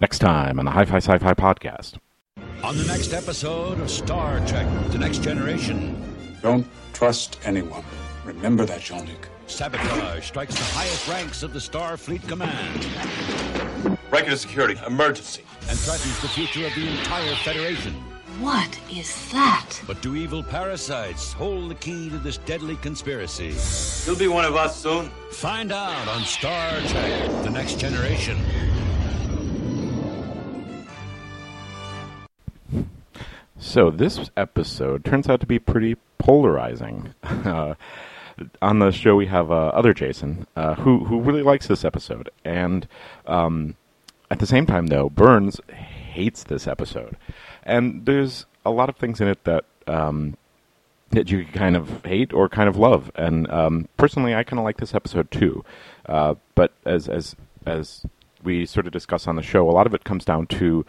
Next time on the Hi Fi Sci Fi Podcast. On the next episode of Star Trek The Next Generation, Don't trust anyone. Remember that, Jean-Luc. sabotage strikes the highest ranks of the Starfleet Command Regular security, emergency. and threatens the future of the entire Federation. What is that? But do evil parasites hold the key to this deadly conspiracy? You'll be one of us soon. Find out on Star Trek The Next Generation. So this episode turns out to be pretty polarizing. Uh, on the show, we have uh, other Jason uh, who who really likes this episode, and um, at the same time, though, Burns hates this episode, and there's a lot of things in it that. Um, that you kind of hate or kind of love, and um, personally, I kind of like this episode too. Uh, but as as as we sort of discuss on the show, a lot of it comes down to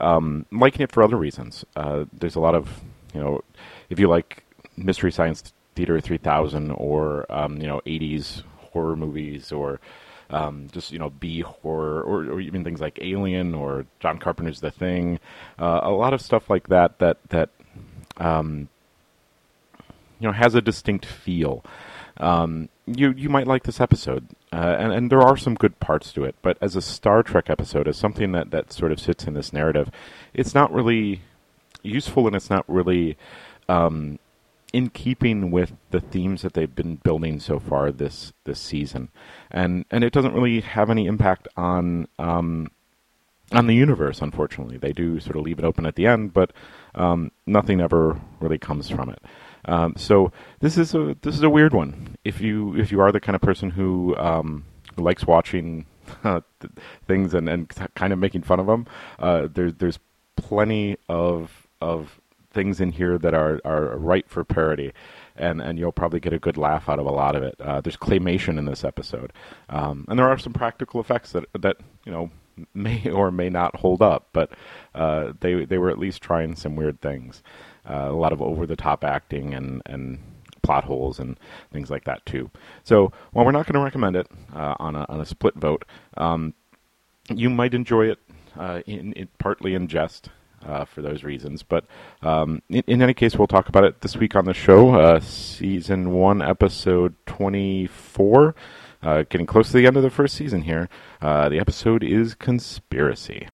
um, liking it for other reasons. Uh, there's a lot of, you know, if you like Mystery Science Theater 3000 or, um, you know, 80s horror movies or um, just, you know, B horror or, or even things like Alien or John Carpenter's The Thing, uh, a lot of stuff like that that, that, um, you know, has a distinct feel. Um, you you might like this episode, uh, and and there are some good parts to it. But as a Star Trek episode, as something that that sort of sits in this narrative, it's not really useful, and it's not really um, in keeping with the themes that they've been building so far this this season, and and it doesn't really have any impact on. Um, on the universe, unfortunately, they do sort of leave it open at the end, but um, nothing ever really comes from it. Um, so this is a this is a weird one. If you if you are the kind of person who um, likes watching uh, things and, and kind of making fun of them, uh, there's there's plenty of of things in here that are are right for parody. And, and you'll probably get a good laugh out of a lot of it. Uh, there's claymation in this episode, um, and there are some practical effects that that you know may or may not hold up, but uh, they they were at least trying some weird things. Uh, a lot of over the top acting and and plot holes and things like that too. So while we're not going to recommend it uh, on a on a split vote, um, you might enjoy it uh, in, in partly in jest. Uh, for those reasons, but um, in, in any case, we'll talk about it this week on the show. Uh, season one, episode twenty-four, uh, getting close to the end of the first season here. The episode is Conspiracy.